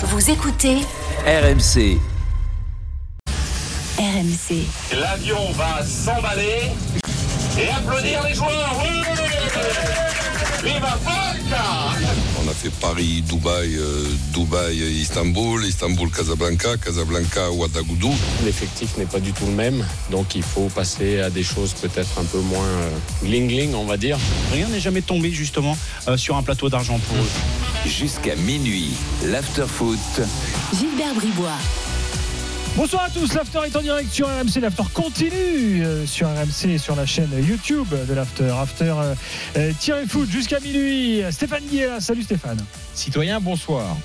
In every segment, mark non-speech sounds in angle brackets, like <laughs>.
Vous écoutez RMC. RMC. L'avion va s'emballer et applaudir les joueurs. Oui Viva On a fait Paris, Dubaï, euh, Dubaï, Istanbul, Istanbul, Casablanca, Casablanca, Ouagadougou. L'effectif n'est pas du tout le même, donc il faut passer à des choses peut-être un peu moins euh, gling-gling, on va dire. Rien n'est jamais tombé justement euh, sur un plateau d'argent pour eux. Jusqu'à minuit, l'after-foot. Gilbert Bribois. Bonsoir à tous, l'After est en direct sur RMC, l'After continue euh, sur RMC et sur la chaîne YouTube de l'After. After euh, euh, tiré foot jusqu'à minuit. Stéphane Guy est là, salut Stéphane. Citoyen, bonsoir.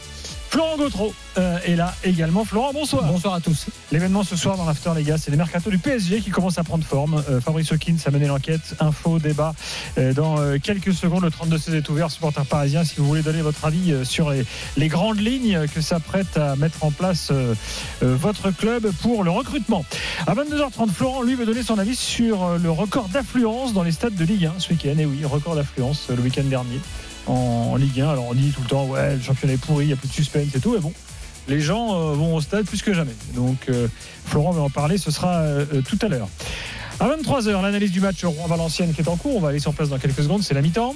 Florent Gautreau euh, est là également. Florent, bonsoir. Bonsoir à tous. L'événement ce soir dans l'After, les gars, c'est les mercato du PSG qui commencent à prendre forme. Euh, Fabrice Hawkins a mené l'enquête. Info, débat euh, dans euh, quelques secondes. Le 32-16 est ouvert, supporters parisiens. Si vous voulez donner votre avis sur les, grandes lignes que s'apprête à mettre en place votre club pour le recrutement. À 22h30, Florent, lui, veut donner son avis sur le record d'affluence dans les stades de Ligue 1 ce week-end. Et oui, record d'affluence le week-end dernier en, en Ligue 1. Alors on dit tout le temps, ouais, le championnat est pourri, il n'y a plus de suspense et tout. Mais bon, les gens euh, vont au stade plus que jamais. Donc euh, Florent va en parler, ce sera euh, tout à l'heure. À 23h, l'analyse du match Rouen-Valenciennes qui est en cours. On va aller sur place dans quelques secondes, c'est la mi-temps.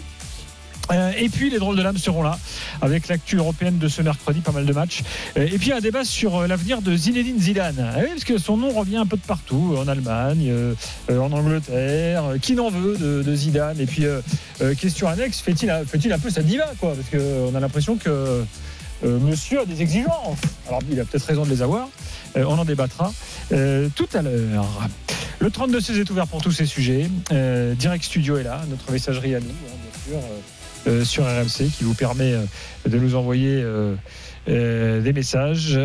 Et puis les drôles de l'âme seront là avec l'actu européenne de ce mercredi, pas mal de matchs. Et puis un débat sur l'avenir de Zinedine Zidane. Ah oui, parce que son nom revient un peu de partout, en Allemagne, en Angleterre. Qui n'en veut de, Zidane? Et puis question annexe, fait-il un- peu sa diva Parce qu'on a l'impression que euh, Monsieur a des exigences. Alors il a peut-être raison de les avoir. Euh, on en débattra euh, tout à l'heure. Le 32-16 est ouvert pour tous ces sujets. Direct Studio est là, notre messagerie à nous, hein, bien sûr, sur RMC, qui vous permet de nous envoyer des messages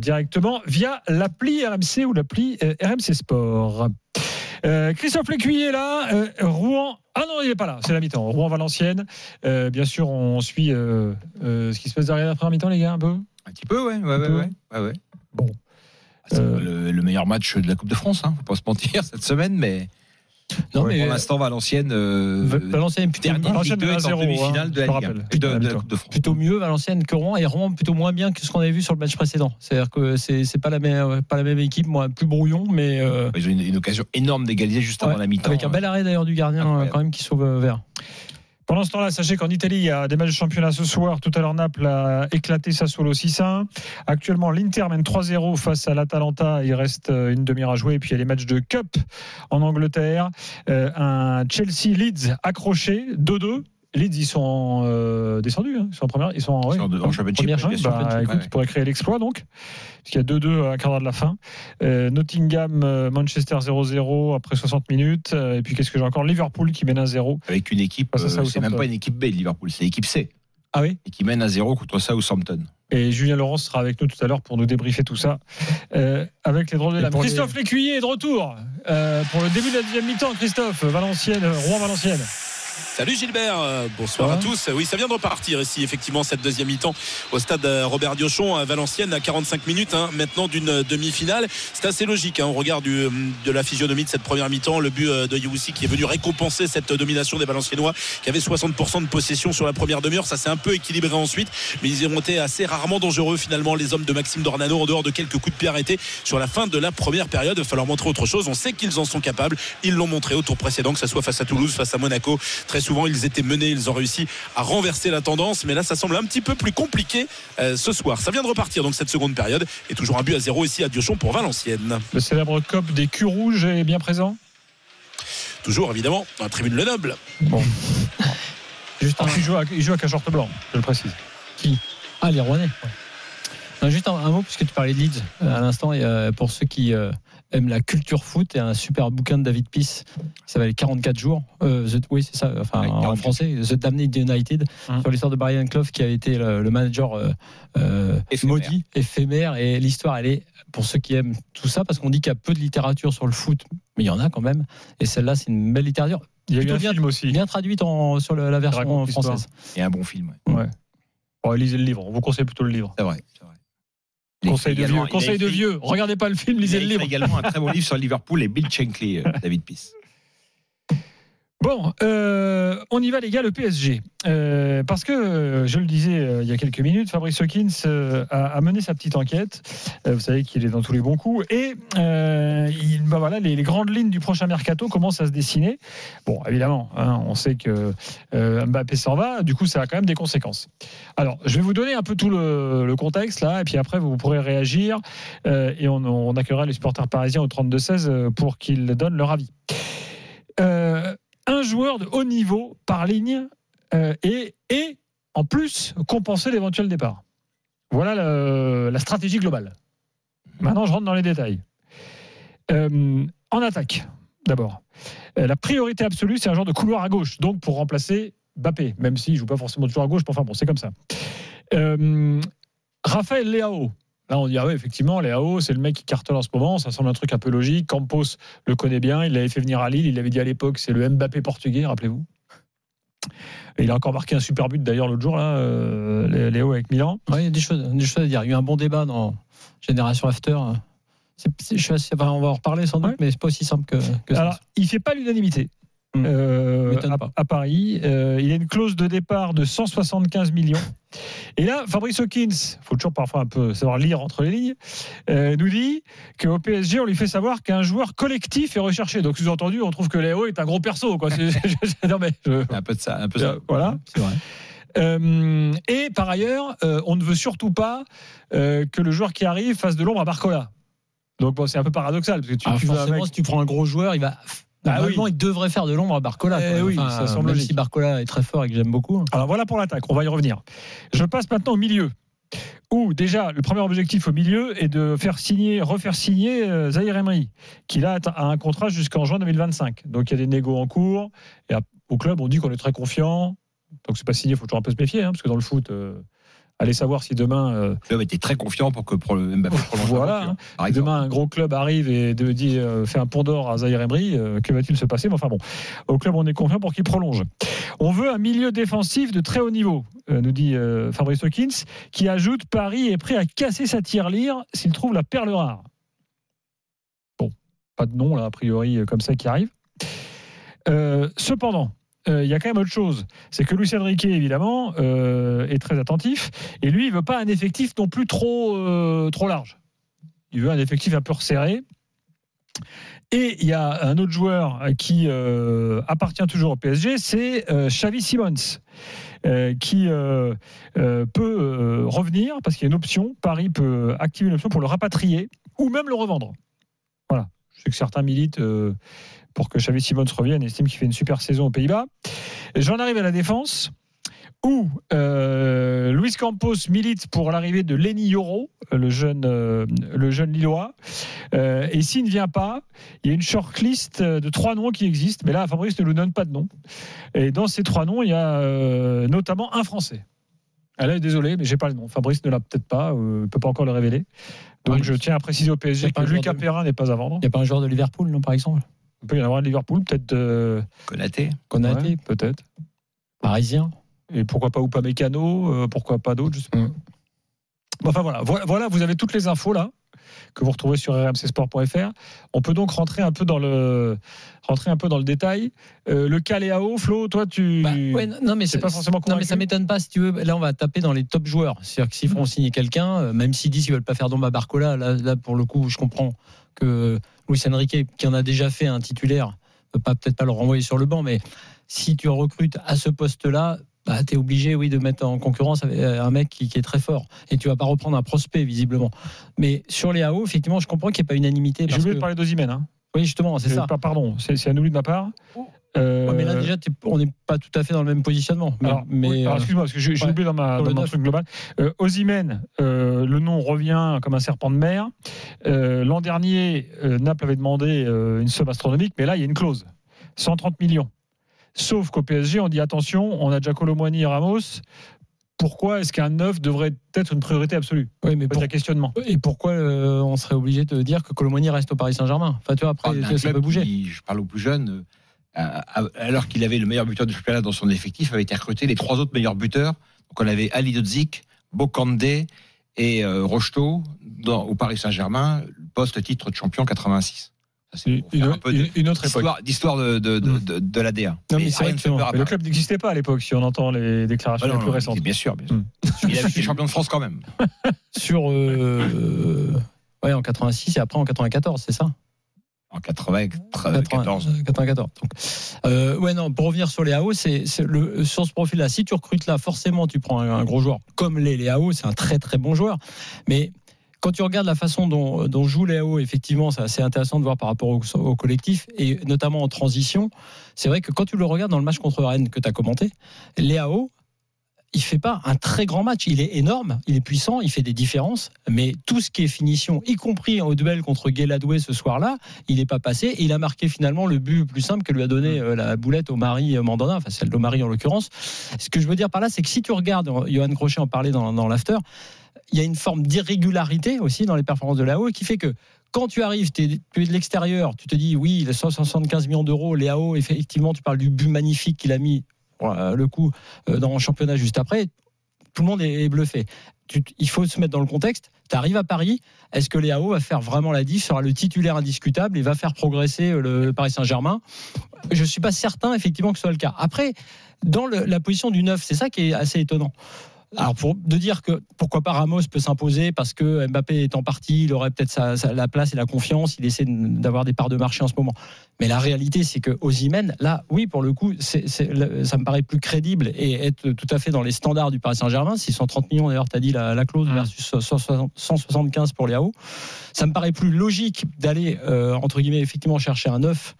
directement via l'appli RMC ou l'appli RMC Sport. Euh, Christophe Lécuyer est là. Euh, Rouen. Ah non, il n'est pas là. C'est la mi-temps. Rouen-Valenciennes. Euh, bien sûr, on suit ce qui se passe derrière la première mi-temps, les gars, un peu. Un petit peu, ouais. ouais, ouais, peu. ouais, ouais, ouais. Bon. C'est le, le meilleur match de la Coupe de France, hein, faut pas se mentir <laughs> cette semaine, mais Non, Ouais, mais pour l'instant, Valenciennes, euh, Valenciennes plutôt, de Valenciennes Ligue 2 mène est à en zéro, demi-finale hein, de la Ligue 1, rappelle. de, de de France. plutôt mieux Valenciennes que Rouen et Rouen plutôt moins bien que ce qu'on avait vu sur le match précédent. C'est-à-dire que c'est c'est pas la même pas la même équipe, moi plus brouillon, mais euh, Ils ont une, une occasion énorme d'égaliser juste avant la mi-temps. avec un bel arrêt d'ailleurs du gardien Incroyable. euh, quand même qui sauve euh, vert. Pendant ce temps-là, sachez qu'en Italie, il y a des matchs de championnat ce soir. Tout à l'heure, Naples a éclaté Sassuolo 6-1. Actuellement, l'Inter mène 3-0 face à l'Atalanta. Il reste euh, une demi-heure à jouer. Et puis, il y a les matchs de Cup en Angleterre. Euh, un Chelsea-Leeds accroché, 2-2. Leeds, ils sont euh, descendus. hein. Ils sont en première. Ils sont en, Ils sont en championship, première sûr. Bah, Ouais, écoute, ouais. ils pourraient créer l'exploit donc. Parce qu'il y a 2-2 à un quart d'heure de la fin. Euh, Nottingham, euh, Manchester 0-0 après 60 minutes. Euh, et puis, qu'est-ce que j'ai encore? Liverpool qui mène 1-0. Avec une équipe, à euh, c'est même pas une équipe B de Liverpool, c'est l'équipe C. Ah oui? Et qui mène à 0 contre Southampton. Et Julien Laurence sera avec nous tout à l'heure pour nous débriefer tout ça euh, avec les drôles de les- Christophe Lécuyer est de retour euh, pour le début de la deuxième mi-temps. Christophe, Valenciennes, Rouen-Valenciennes. Salut Gilbert, euh, bonsoir à tous. Oui, ça vient de repartir ici, effectivement, cette deuxième mi-temps au stade euh, Robert Diochon à Valenciennes à 45 minutes hein, maintenant d'une euh, demi-finale. C'est assez logique hein, au regard du, de la physionomie de cette première mi-temps. Le but de Youssi qui est venu récompenser cette domination des Valenciennois qui avaient 60% de possession sur la première demi-heure. Ça s'est un peu équilibré ensuite, mais ils ont été assez rarement dangereux finalement, les hommes de Maxime Dornano, en dehors de quelques coups de pied arrêtés sur la fin de la première période. Il va falloir montrer autre chose. On sait qu'ils en sont capables. Ils l'ont montré au tour précédent, que ce soit face à Toulouse, face à Monaco. Très souvent, ils étaient menés, ils ont réussi à renverser la tendance. Mais là, ça semble un petit peu plus compliqué euh, ce soir. Ça vient de repartir donc cette seconde période. Et toujours un but à zéro ici à Diochon pour Valenciennes. Le célèbre COP des culs rouges est bien présent? Toujours évidemment dans la tribune Le Noble. Bon. Juste un, il joue à, il joue à Cachorte Blanc, je le précise. ah les Rouennais. Non, juste un, un mot puisque tu parlais de Leeds euh, à l'instant et euh, pour ceux qui euh, aiment la culture foot, a un super bouquin de David Peace qui s'appelle 44 jours. Euh, The- oui, c'est ça. Enfin, Ouais, en 44. français, The Damned United Hum. sur l'histoire de Brian Clough qui avait été le, le manager euh, euh, Éphémère. maudit, éphémère. Et l'histoire, elle est pour ceux qui aiment tout ça, parce qu'on dit qu'il y a peu de littérature sur le foot, mais il y en a quand même. Et celle-là, c'est une belle littérature, Il y a eu un bien- film aussi. bien traduite en, sur le- la version française. Et un bon film. ouais. Bon, lisez le livre. On vous conseille plutôt le livre. C'est vrai. c'est vrai. Il a Conseil de vieux. il a Conseil de vieux. Regardez pas le film, Il lisez a le livre. également un très bon livre sur Liverpool et Bill Shankly, euh, <laughs> David Peace. Bon, euh, on y va les gars, le PSG. Euh, parce que, euh, je le disais il y a quelques minutes, Fabrice Hawkins a, mené sa petite enquête. Vous savez qu'il est dans tous les bons coups. Et il, bah voilà, les, les grandes lignes du prochain mercato commencent à se dessiner. Bon, évidemment, hein, on sait que Mbappé s'en va. Du coup, ça a quand même des conséquences. Alors, je vais vous donner un peu tout le, contexte là. Et puis après, vous pourrez réagir. et on, on accueillera les supporters parisiens au 32-16 euh, pour qu'ils donnent leur avis. Euh, un joueur de haut niveau par ligne euh, et, et en plus compenser l'éventuel départ. Voilà la stratégie globale. Maintenant, je rentre dans les détails. Euh, en attaque, d'abord. Euh, la priorité absolue, c'est un genre de couloir à gauche, donc pour remplacer Bappé, même s'il ne joue pas forcément toujours à gauche, mais enfin bon, c'est comme ça. Raphaël Leao. Là, on dit, ah oui, effectivement, Leao, c'est le mec qui cartonne en ce moment, ça semble un truc un peu logique. Campos le connaît bien, il l'avait fait venir à Lille, il avait dit à l'époque, c'est le Mbappé portugais, rappelez-vous. Et il a encore marqué un super but d'ailleurs l'autre jour, là, euh, Léo avec Milan. Ouais, il y a des choses, des choses à dire. Il y a eu un bon débat dans Génération After. On va en reparler sans doute, Ouais. mais c'est pas aussi simple que, que ça. Alors, il fait pas l'unanimité. Hmm. euh, à, Paris, Euh, il a une clause de départ de 175 millions. Et là, Fabrice Hawkins, faut toujours parfois un peu savoir lire entre les lignes, euh, nous dit qu'au PSG, on lui fait savoir qu'un joueur collectif est recherché. Donc, sous-entendu, on trouve que Léo est un gros perso. Quoi. <laughs> Non, mais je- Un peu de ça, un peu ça. voilà. C'est vrai. Euh, et par ailleurs, euh, on ne veut surtout pas euh, que le joueur qui arrive fasse de l'ombre à Barcola. Donc bon, c'est un peu paradoxal parce que tu, un forcément, mec- si tu prends un gros joueur, il va. Ah Normalement, oui. il devrait faire de l'ombre à Barcola. Eh oui, ça semble même logique. si Barcola est très fort et que j'aime beaucoup. Alors voilà pour l'attaque, on va y revenir. Je passe maintenant au milieu. Où déjà, le premier objectif au milieu est de faire signer, refaire signer euh, Zahir Emery, qui là a un contrat jusqu'en juin 2025. Donc il y a des négos en cours. Et à- au club, on dit qu'on est très confiant. Donc c'est pas signé, il faut toujours un peu se méfier, hein, parce que dans le foot, euh, allez savoir si demain euh, Le club était très confiant pour que pour le Mbappé prolonge Voilà, hein. demain un gros club arrive et de, dit euh, fait un pont d'or à Zahir Emery, euh, que va-t-il se passer? Mais enfin bon, au club on est confiant pour qu'il prolonge. On veut un milieu défensif de très haut niveau, euh, nous dit Fabrice Hawkins, qui ajoute Paris est prêt à casser sa tirelire s'il trouve la perle rare. Bon, pas de nom là a priori comme ça qui arrive. Euh, euh, Il y a quand même autre chose, c'est que Luis Enrique évidemment euh, est très attentif et lui il veut pas un effectif non plus trop euh, trop large. Il veut un effectif un peu resserré. Et il y a un autre joueur qui appartient toujours au PSG, c'est Xavi Simons, qui peut revenir parce qu'il y a une option. Paris peut activer une option pour le rapatrier ou même le revendre. Voilà. Je sais que certains militent pour que Xavi Simons revienne et estiment qu'il fait une super saison aux Pays-Bas. J'en arrive à la défense où euh, Luis Campos milite pour l'arrivée de Lenny Yoro, le jeune, euh, le jeune Lillois. Euh, et s'il ne vient pas, il y a une shortlist de trois noms qui existent, mais là, Fabrice ne nous donne pas de nom. Et dans ces trois noms, il y a notamment un Français. Ah là, désolé, mais j'ai pas le nom. Fabrice ne l'a peut-être pas, ne peut pas encore le révéler. Donc Ouais, je tiens à préciser au PSG que Lucas de- Perrin n'est pas à vendre. Il n'y a pas un joueur de Liverpool, non, par exemple? Il peut y en avoir un de Liverpool, peut-être. euh, Konaté. Konaté, ouais, peut-être. parisien. Et pourquoi pas Upamecano, euh, pourquoi pas d'autres, je sais pas. Mm. Bon, Enfin voilà, voilà, voilà, vous avez toutes les infos là que vous retrouvez sur rmcsport.fr. On peut donc rentrer un peu dans le rentrer un peu dans le détail. Euh, le Caléao, Flo, toi tu Bah, ouais, non, mais pas forcément Non, mais ça m'étonne pas si tu veux. Là, on va taper dans les top joueurs. C'est-à-dire que s'ils feront signer quelqu'un, euh, même s'ils disent qu'ils veulent pas faire d'ombre à Barcola, là, là, pour le coup, je comprends que Luis Enrique, qui en a déjà fait un titulaire, peut pas peut-être pas le renvoyer sur le banc, mais si tu recrutes à ce poste-là, bah, tu es obligé, oui, de mettre en concurrence avec euh, un mec qui, qui est très fort. Et tu vas pas reprendre un prospect, visiblement. Mais sur les AO, effectivement, je comprends qu'il n'y ait pas unanimité. J'ai parce oublié que- de parler d'Ozimène. Hein. Oui, justement, c'est J'ai ça. pas- pardon, c'est c'est un oubli de ma part. Euh, Ouais, mais là, déjà, t'es- on n'est pas tout à fait dans le même positionnement. Mais, alors, mais, oui, alors, euh, excuse-moi, parce que j'ai ouais, oublié dans, ma, dans mon neuf. truc global. Euh, Osimhen, euh, le nom revient comme un serpent de mer. Euh, L'an dernier, euh, Naples avait demandé euh, une somme astronomique, mais là, il y a une clause 130 millions. Sauf qu'au PSG, on dit attention, on a déjà Colomboigny et Ramos. Pourquoi est-ce qu'un neuf devrait être une priorité absolue? Oui, mais pour- un questionnement. Et pourquoi euh, on serait obligé de dire que Colomoni reste au Paris Saint-Germain? Enfin, tu vois, après, vois, ça peut bouger. qui, je parle aux plus jeunes, euh, alors qu'il avait le meilleur buteur du championnat dans son effectif, avait été recruté les trois autres meilleurs buteurs. Donc on avait Ali Dodzik, Bokandé et euh, Rocheteau dans- au Paris Saint-Germain, poste titre de champion 86. Ça, c'est pour Une, un peu une- une autre époque. d'histoire- de, de, de, de, de l'ADA. Non, mais c'est le club n'existait pas à l'époque, si on entend les déclarations non, les plus non, récentes. Bien sûr, bien sûr. Mm. Il a été champion de France quand même. <laughs> Sur. euh, ouais, en 86 et après en 94, c'est ça? En 94. 94. Donc, euh, ouais, non, pour revenir sur les AO, c'est le, sur ce profil-là. Si tu recrutes là, forcément, tu prends un, gros joueur comme les, les AO, c'est un très très bon joueur. Mais quand tu regardes la façon dont, dont jouent les AO, effectivement, c'est assez intéressant de voir par rapport au, collectif et notamment en transition. C'est vrai que quand tu le regardes dans le match contre Rennes que tu as commenté, AO, il fait pas un très grand match. Il est énorme, il est puissant, il fait des différences, mais tout ce qui est finition, y compris au duel contre Guéladoué ce soir-là, il n'est pas passé. Et il a marqué finalement le but plus simple que lui a donné euh, la boulette au mari euh, Mandanda, enfin celle d'Omari en l'occurrence. Ce que je veux dire par là, c'est que si tu regardes, euh, Johan Crochet en parlait dans, dans l'after, il y a une forme d'irrégularité aussi dans les performances de Léao qui fait que quand tu arrives, tu es de l'extérieur, tu te dis oui, les 175 millions d'euros, Léao, effectivement, tu parles du but magnifique qu'il a mis le coup euh, dans le championnat juste après, tout le monde est bluffé. Il faut se mettre dans le contexte. Tu arrives à Paris, est-ce que Léao va faire vraiment la diff, sera le titulaire indiscutable et va faire progresser euh, le Paris Saint-Germain? Je ne suis pas certain effectivement que ce soit le cas. Après, dans la position du 9, c'est ça qui est assez étonnant. Alors pour de dire que pourquoi pas Ramos peut s'imposer parce que Mbappé est en partie, il aurait peut-être sa- sa- la place et la confiance, il essaie d'avoir des parts de marché en ce moment. Mais la réalité, c'est que Osimhen, là, oui, pour le coup, ça me paraît plus crédible et être tout à fait dans les standards du Paris Saint-Germain. 630 millions, d'ailleurs, tu as dit la, la clause versus 160 175 pour les AO. Ça me paraît plus logique d'aller, euh, entre guillemets, effectivement chercher un 9.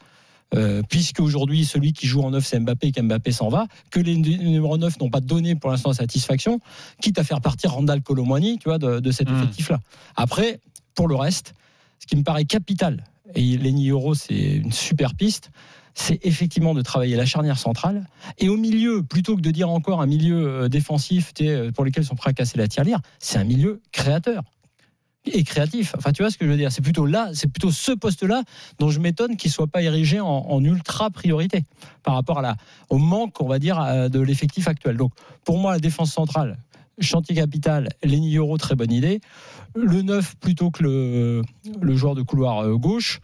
Euh, puisque aujourd'hui celui qui joue en 9 c'est Mbappé et qu'Mbappé s'en va, que les nu- numéros 9 n'ont pas donné pour l'instant satisfaction, quitte à faire partir Randall Colomwani, tu vois, de, de cet Mm. effectif-là. Après, pour le reste, ce qui me paraît capital, et Lenny Euro, c'est une super piste, c'est effectivement de travailler la charnière centrale. Et au milieu, plutôt que de dire encore un milieu euh, défensif pour lesquels ils sont prêts à casser la tirelire, c'est un milieu créateur et créatif. Enfin, tu vois ce que je veux dire C'est plutôt là, c'est plutôt ce poste-là dont je m'étonne qu'il soit pas érigé en, en ultra priorité par rapport à la, au manque, on va dire, de l'effectif actuel. Donc, pour moi, la défense centrale, chantier capital, Lenny Euro, très bonne idée. Le 9 plutôt que le, le joueur de couloir euh, gauche.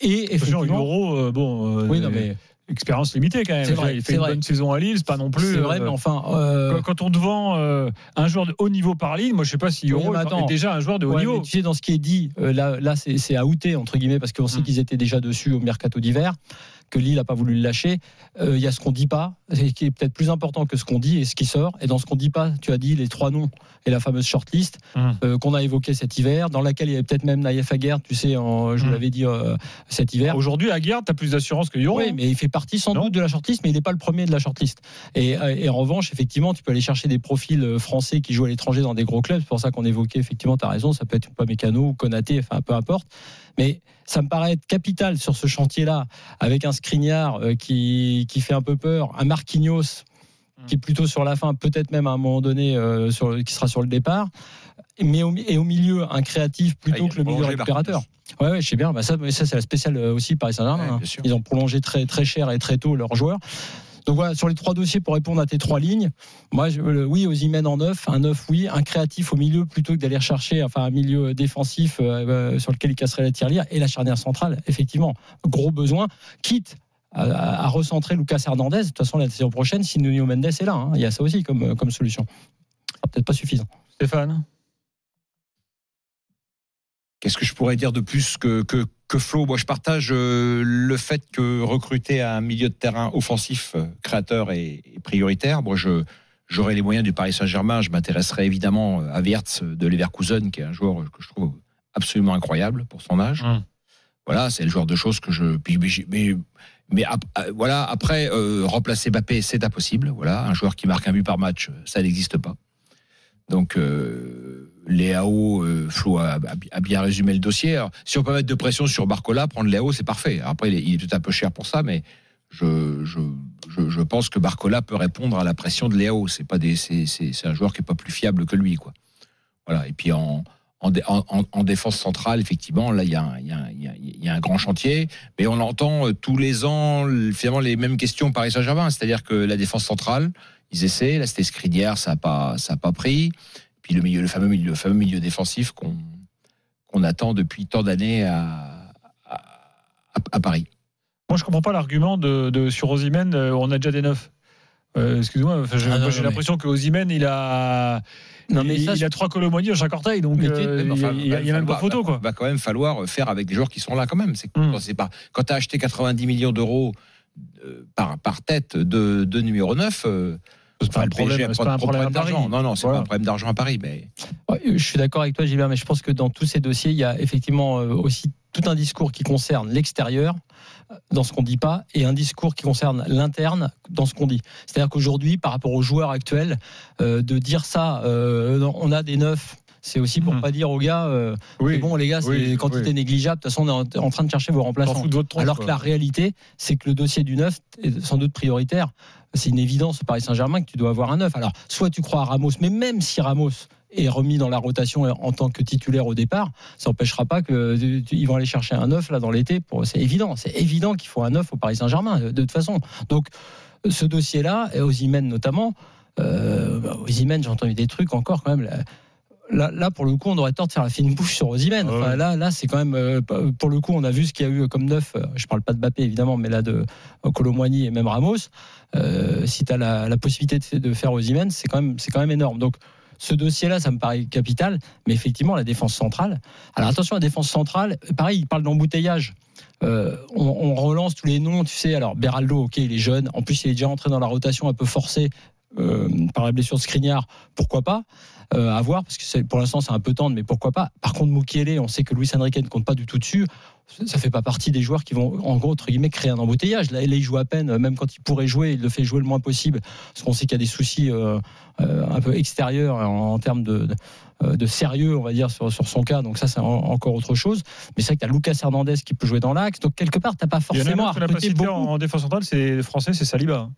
Et effectivement, Euro, euh, bon, euh, oui, non, mais expérience limitée quand même. C'est vrai, il fait une vrai. bonne saison à Lille, c'est pas non plus. c'est vrai, euh, mais enfin, euh, quand, on te vend euh, un joueur de haut niveau par ligne, moi je sais pas si Oui, Euro mais est- déjà un joueur de haut Ouais, niveau. tu sais, dans ce qui est dit, là, là c'est à outer, entre guillemets, parce qu'on sait Mm. qu'ils étaient déjà dessus au mercato d'hiver, que Lille n'a pas voulu le lâcher. Euh, Il y a ce qu'on dit pas, et qui est peut-être plus important que ce qu'on dit et ce qui sort. Et dans ce qu'on dit pas, tu as dit les trois noms et la fameuse shortlist Mm. euh, qu'on a évoqué cet hiver, dans laquelle il y avait peut-être même Naïef Aguerd, tu sais, en- je vous Mm. l'avais dit euh, cet hiver. Aujourd'hui, à Guerre, tu as plus d'assurance que Euro. Oui, mais il fait partie sans Non. doute de la shortlist, mais il n'est pas le premier de la shortlist. Et, euh, et en revanche, effectivement, tu peux aller chercher des profils français qui jouent à l'étranger dans des gros clubs. C'est pour ça qu'on évoquait, effectivement, tu as raison, ça peut être pas Mécano ou Konaté, enfin peu importe. Mais ça me paraît être capital sur ce chantier-là, avec un euh, qui, qui fait un peu peur, un Marquinhos qui est plutôt sur la fin, peut-être même à un moment donné euh, sur, qui sera sur le départ. Mais au, et au milieu, un créatif Ah, plutôt a que le milieu récupérateur. Ouais, ouais, je sais bien. Bah ça, ça c'est la spéciale euh, aussi Paris Saint-Germain. Ouais, hein. Ils ont prolongé très très cher et très tôt leurs joueurs. Donc voilà, sur les trois dossiers pour répondre à tes trois lignes, moi, je, le- oui, en neuf, un neuf, oui, un créatif au milieu plutôt que d'aller chercher enfin, un milieu défensif euh, sur lequel il casserait la tirelire et la charnière centrale, effectivement, gros besoin, quitte à, recentrer Lucas Hernandez. De toute façon, la saison prochaine, si Nuno Mendes est là, hein, il y a ça aussi comme, euh, comme solution. Ce sera peut-être pas suffisant. Stéphane? Qu'est-ce que je pourrais dire de plus que, que, que Flo? Moi, je partage euh, le fait que recruter un milieu de terrain offensif, euh, créateur et, et prioritaire. Moi, je j'aurais les moyens du Paris Saint-Germain. Je m'intéresserais évidemment à Wirtz de Leverkusen, qui est un joueur que je trouve absolument incroyable pour son âge. Hum. Voilà, c'est le genre de choses que je. mais, mais, euh, voilà, après, euh, remplacer Mbappé, c'est impossible. Voilà, un joueur qui marque un but par match, ça n'existe pas. Donc, euh, Léao, euh, Flo a, bien résumé le dossier. Si on peut mettre de pression sur Barcola, prendre Léao, c'est parfait. Après, il est, il est un peu cher pour ça, mais je, je, je, pense que Barcola peut répondre à la pression de Léao. C'est, c'est un joueur qui est pas plus fiable que lui, quoi. Voilà. Et puis en, en, dé- en, en- en défense centrale, effectivement, là, il y, a un- grand chantier. Mais on entend euh, tous les ans, le- finalement, les mêmes questions Paris Saint-Germain. C'est-à-dire que la défense centrale, ils essaient. Là, c'était Skriniar, ça n'a pas, ça pas pris. Puis le milieu, le fameux milieu, défensif qu'on attend depuis tant d'années à, Paris. Moi, je comprends pas l'argument de, de sur Osimhen, euh, on a déjà des neufs. Euh, Excuse-moi, Ah, j'ai non, mais- l'impression que Osimhen, il a, Non, mais il, ça, il a trois colomonies à chaque orteil, donc euh, il y a, même pas va- photo, quoi. Va quand même falloir faire avec des joueurs qui sont là quand même. C'est Mm. quand pas quand tu as acheté 90 millions d'euros euh, par, par tête de, de numéro 9 euh, C'est pas problème, c'est pas un problème d'argent. Non, non, c'est Voilà. pas un problème d'argent à Paris. Mais Ouais, Je suis d'accord avec toi, Gilbert, mais je pense que dans tous ces dossiers, il y a effectivement aussi tout un discours qui concerne l'extérieur euh, dans ce qu'on dit pas et un discours qui concerne l'interne dans ce qu'on dit. C'est-à-dire qu'aujourd'hui, par rapport aux joueurs actuels, euh, de dire ça, euh, on a des neufs. C'est aussi pour Mhm. pas dire aux gars, euh, Oui, bon les gars, c'est oui, quantité oui. négligeable. De toute façon, on est en, train de chercher vos remplaçants. tronche, Alors que la réalité, c'est que le dossier du neuf est sans doute prioritaire. C'est une évidence au Paris Saint-Germain que tu dois avoir un neuf. Alors, soit tu crois à Ramos, mais même si Ramos est remis dans la rotation en tant que titulaire au départ, ça n'empêchera pas qu'ils vont aller chercher un neuf là dans l'été. C'est évident, c'est évident qu'il faut un neuf au Paris Saint-Germain de toute façon. Donc, ce dossier-là, et aux Imen notamment, euh, bah, aux Imen, j'ai entendu des trucs encore quand même. Là, Là, là, pour le coup, on aurait tort de faire la fine bouche sur Osimhen. Enfin, là, là, c'est quand même euh, pour le coup, on a vu ce qu'il y a eu comme neuf. euh, Je parle pas de Bappé évidemment, mais là de euh, Colomboigny et même Ramos. Euh, si tu as la, la possibilité de, de faire Osimhen, c'est quand même c'est quand même énorme. Donc ce dossier-là, ça me paraît capital, mais effectivement, la défense centrale. Alors attention, la défense centrale, pareil, il parle d'embouteillage. Euh, on, relance tous les noms, tu sais. Alors Beraldo, ok, il est jeune. En plus, il est déjà entré dans la rotation un peu forcée euh, par la blessure de Skriniar. Pourquoi pas euh, à voir parce que pour l'instant c'est un peu tendre, mais pourquoi pas. Par contre, Mukiele, on sait que Luis Enrique ne compte pas du tout dessus. Ça fait pas partie des joueurs qui vont, en gros, entre guillemets, créer un embouteillage. Là, il joue à peine, même quand il pourrait jouer, il le fait jouer le moins possible, parce qu'on sait qu'il y a des soucis euh, euh, un peu extérieurs en, en termes de, de, euh, de sérieux, on va dire, sur, sur son cas. Donc ça, c'est en- encore autre chose. Mais c'est vrai que tu as Lucas Hernandez qui peut jouer dans l'axe. Donc quelque part, t'as pas Il y en a forcément un qui beaucoup. en, en défense centrale, c'est français, c'est Saliba.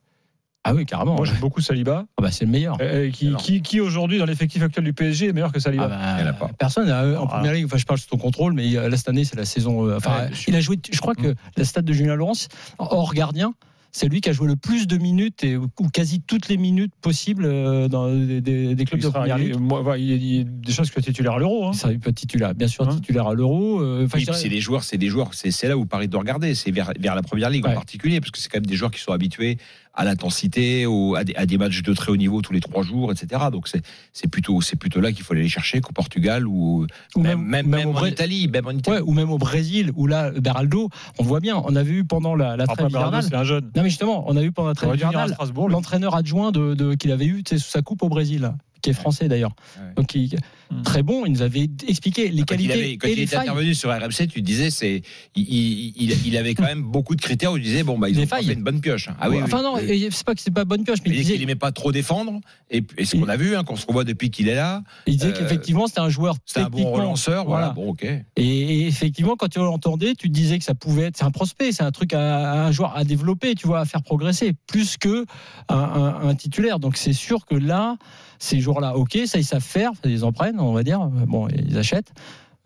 Ah oui, carrément. Moi, j'aime beaucoup Saliba. Ah bah, c'est le meilleur. Euh, qui, qui, qui aujourd'hui, dans l'effectif actuel du PSG, est meilleur que Saliba Ah bah, Il y en a pas. Personne euh, en Ah. première ligue. Enfin, je parle sous ton contrôle, mais là cette année, c'est la saison. euh, enfin, Ouais, il a joué. Je crois que la stade de Julien Laurence, hors gardien, c'est lui qui a joué le plus de minutes et ou quasi toutes les minutes possibles euh, dans des, des- des clubs il de première ligue. moi, voilà, il, il- des choses que titulaire à l'euro. Hein. Ça peut être titulaire, bien sûr, Hein titulaire à l'Euro. euh, enfin, Oui, je puis dirais- c'est des joueurs, c'est des joueurs, c'est c'est là où Paris doit regarder, c'est vers, vers la première ligue Ouais. en particulier, parce que c'est quand même des joueurs qui sont habitués à l'intensité, au- à des, à des matchs de très haut niveau tous les trois jours, etc. Donc c'est c'est plutôt c'est plutôt là qu'il faut aller les chercher qu'au Portugal ou, ou même même, même au en Italie, même en Italie. Ouais, ou même au Brésil, où là, Beraldo, on voit bien, on a vu pendant la, la trêve c'est un jeune. Non, mais justement, on a vu pendant la trêve hivernale l'entraîneur adjoint de, de- qu'il avait eu tu sais, sous sa coupe au Brésil, qui est français d'ailleurs. Ouais. Donc, il-. Très bon, il nous avait expliqué les Quand il, qualités avait, quand et il les était failles. intervenu sur RMC, tu disais c'est il, il, il- il avait quand même beaucoup de critères où tu disais bon bah ils ont failles. fait une bonne pioche. Ah oui, oui. enfin non, Oui. c'est pas que c'est pas bonne pioche, mais Il il disait qu'il aimait pas trop défendre et, et ce Il- qu'on a vu hein, qu'on se revoit depuis qu'il est là, il disait euh, qu'effectivement c'était un joueur c'est un bon relanceur. Voilà, bon ok. Et, et effectivement, quand tu l'entendais, tu te disais que ça pouvait être, c'est un prospect, c'est un truc à, à un joueur à développer, tu vois, à faire progresser, plus que un, un- un titulaire. Donc c'est sûr que là, ces joueurs-là, ok, ça ils savent faire, ils en prennent, on va dire, bon, ils achètent.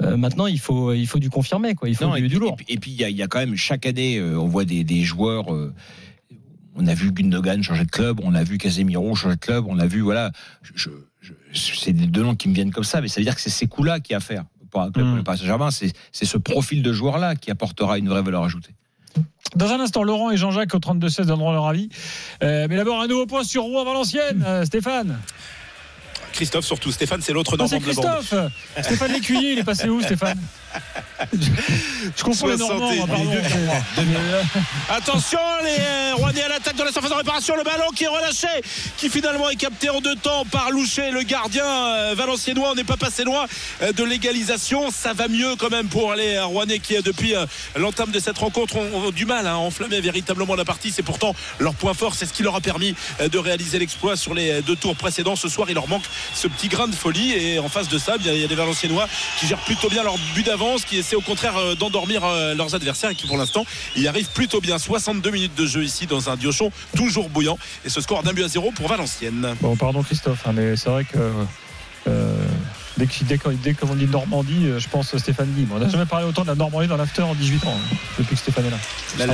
Euh, maintenant, il faut, il faut du confirmer, quoi. Il faut Non, du, et, du lourd. et puis- et puis il y, a- il y a quand même chaque année, euh, on voit des, des joueurs. euh, on a vu Gundogan changer de club, on a vu Casemiro changer de club, on a vu voilà. Je, je- je- c'est des deux noms qui me viennent comme ça, mais ça veut dire que c'est ces coups-là qui a à faire pour un club Mm. comme le Paris Saint-Germain. C'est c'est ce profil de joueur-là qui apportera une vraie valeur ajoutée. Dans un instant, Laurent et Jean-Jacques au 32-16 donneront leur avis. Euh, mais d'abord, un nouveau point sur Rouen-Valenciennes. Euh, Stéphane. Christophe surtout. Stéphane, c'est l'autre Normand de la bande. Christophe. Stéphane Lécuyer, il est passé où, <laughs> Stéphane? Je confonds les Normands, pardon. <laughs> Attention, les euh, Rouennais à l'attaque de la surface de réparation. Le ballon qui est relâché, qui finalement est capté en deux temps par Loucher, le gardien euh, valenciennois. On n'est pas passé loin euh, de l'égalisation. Ça va mieux quand même pour les Rouennais qui, depuis l'entame de cette rencontre, ont, du mal hein, à enflammer véritablement la partie. C'est pourtant leur point fort. C'est ce qui leur a permis de réaliser l'exploit sur les deux tours précédents. Ce soir, il leur manque ce petit grain de folie. Et en face de ça, bien, il y a des Valenciennois qui gèrent plutôt bien leur but d'avance, qui essaient au contraire euh, d'endormir euh, leurs adversaires et qui pour l'instant y arrivent plutôt bien. 62 minutes de jeu ici dans un Diochon toujours bouillant. Et ce score d'un but à zéro pour Valenciennes. Bon, pardon, Christophe, hein, mais c'est vrai que. euh, Dès qu'on dit Normandie, je pense Stéphane Guy. On n'a jamais parlé autant de la Normandie dans l'after en 18 ans, hein, depuis que Stéphane est là.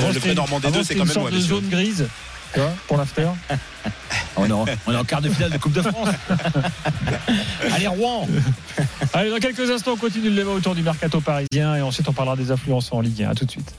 Le, le une- Normandie avant, 2, c'est quand une même sorte loin, de messieurs. zone grise tu vois, pour l'after. <laughs> On est, en, on est en quart de finale de Coupe de France. <laughs> Allez Rouen. Allez, dans quelques instants, on continue le débat autour du mercato parisien et ensuite on parlera des influences en Ligue 1. À tout de suite.